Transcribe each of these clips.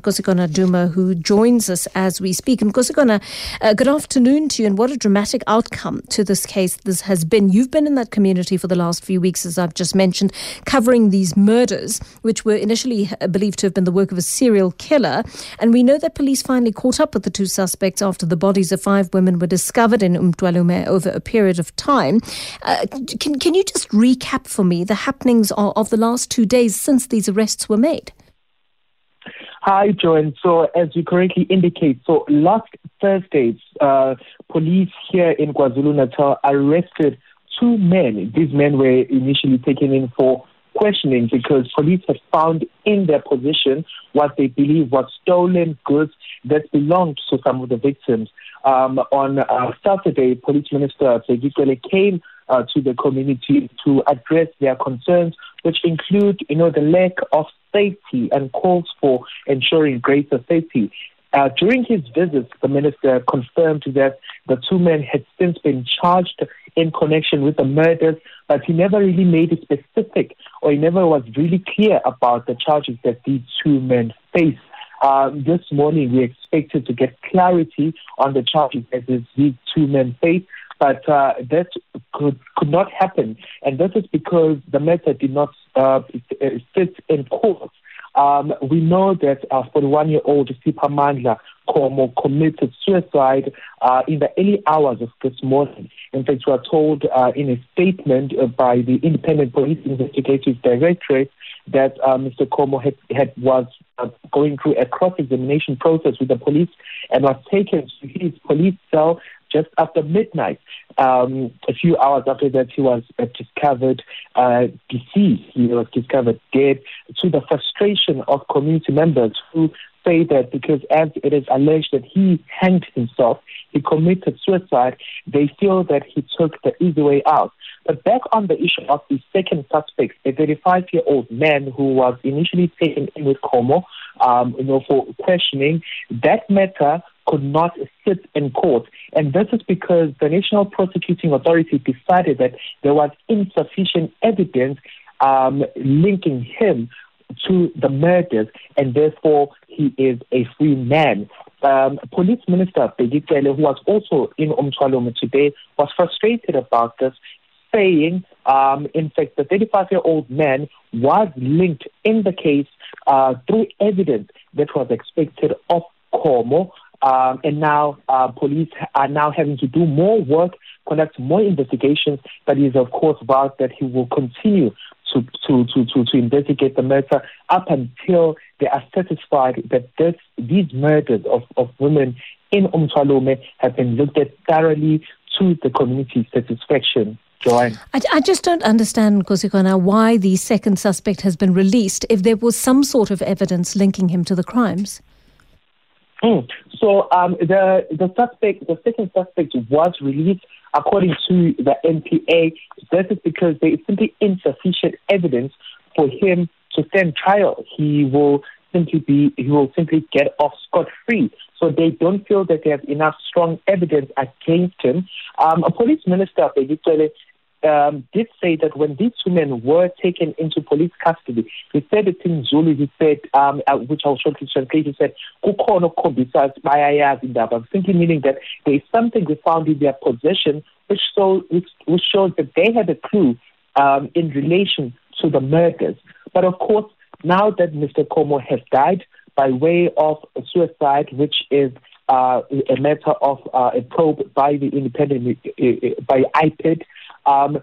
Nkosikhona Duma, who joins us as we speak. Nkosikhona, uh, good afternoon to you, and what a dramatic outcome to this case this has been. You've been in that community for the last few weeks, as I've just mentioned, covering these murders, which were initially uh, believed to have been the work of a serial killer. And we know that police finally caught up with the two suspects after the bodies of five women were discovered in Umthwalume over a period of time. Uh, can, can you just recap for me the happenings of, of the last two days since these arrests were made? Hi, Joanne. So, as you correctly indicate, so last Thursday, uh, police here in KwaZulu Natal arrested two men. These men were initially taken in for questioning because police had found in their possession what they believe was stolen goods that belonged to some of the victims. Um, on uh, Saturday, Police Minister Bheki came uh, to the community to address their concerns, which include, you know, the lack of safety and calls for ensuring greater safety. Uh, during his visit, the minister confirmed that the two men had since been charged in connection with the murders, but he never really made it specific or he never was really clear about the charges that these two men face. Uh, this morning, we expected to get clarity on the charges that these two men face, but uh, that could could not happen, and this is because the matter did not uh, sit in court. Um, we know that uh, 41-year-old Sipha Mandla Khomo committed suicide uh, in the early hours of this morning. In fact, we are told uh, in a statement by the Independent Police Investigative Directorate that uh, Mr. Khomo had, had was uh, going through a cross-examination process with the police and was taken to his police cell just after midnight. Um, a few hours after that, he was uh, discovered uh, deceased. He was discovered dead to the frustration of community members who say that because as it is alleged that he hanged himself, he committed suicide, they feel that he took the easy way out. But back on the issue of the second suspect, a 35-year-old man who was initially taken in with Khomo, um, you know, for questioning, that matter could not sit in court. And this is because the National Prosecuting Authority decided that there was insufficient evidence um, linking him to the murders, and therefore he is a free man. Um, Police Minister Bheki Cele, who was also in Umthwalume today, was frustrated about this, saying, um, in fact, the 35 year old man was linked in the case uh, through evidence that was expected of Khomo. Um, and now uh, police are now having to do more work, conduct more investigations. But he is, of course, vowed that he will continue to, to, to, to, to investigate the matter up until they are satisfied that this, these murders of, of women in Umthwalume have been looked at thoroughly to the community's satisfaction. Joanne. I, I just don't understand, Nkosikhona, why the second suspect has been released if there was some sort of evidence linking him to the crimes. Mm. So um, the the suspect, the second suspect, was released according to the NPA. This is because there is simply insufficient evidence for him to stand trial. He will simply be he will simply get off scot free. So they don't feel that they have enough strong evidence against him. Um, a police minister, Bheki um, did say that when these two men were taken into police custody, he said it in Zulu, he said, um, uh, which I'll shortly translate, he said, Kukono bayayazi simply meaning that there is something we found in their possession which, so, which, which shows that they had a clue um, in relation to the murders. But of course, now that Mr. Khomo has died by way of suicide, which is uh, a matter of uh, a probe by the independent, uh, uh by IPID, um,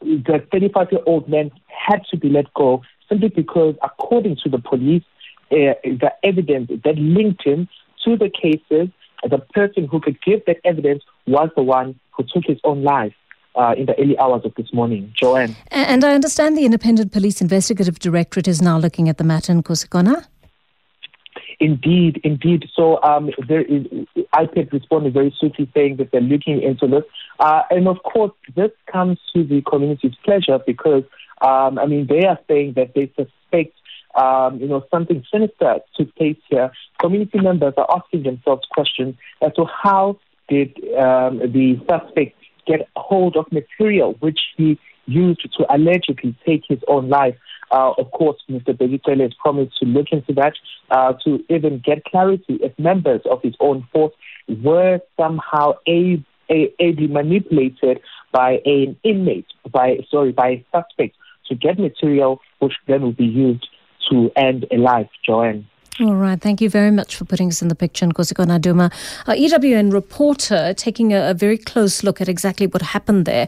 the 35 year old man had to be let go simply because, according to the police, uh, the evidence that linked him to the cases, the person who could give that evidence was the one who took his own life. Uh, in the early hours of this morning. Joanne. And I understand the Independent Police Investigative Directorate is now looking at the matter in Nkosikhona. Indeed, indeed. So um, there is, IPID responded very swiftly saying that they're looking into this. Uh, and of course, this comes to the community's pleasure because, um, I mean, they are saying that they suspect, um, you know, something sinister took place here. Community members are asking themselves questions as to how did um, the suspect get hold of material which he used to allegedly take his own life. Uh, of course, Mr. Bheki Cele has promised to look into that uh, to even get clarity if members of his own force were somehow a, a, ably manipulated by an inmate, by sorry, by a suspect to get material which then will be used to end a life, Joanne. All right. Thank you very much for putting us in the picture, Nkosazana Duma. Our EWN reporter taking a, a very close look at exactly what happened there.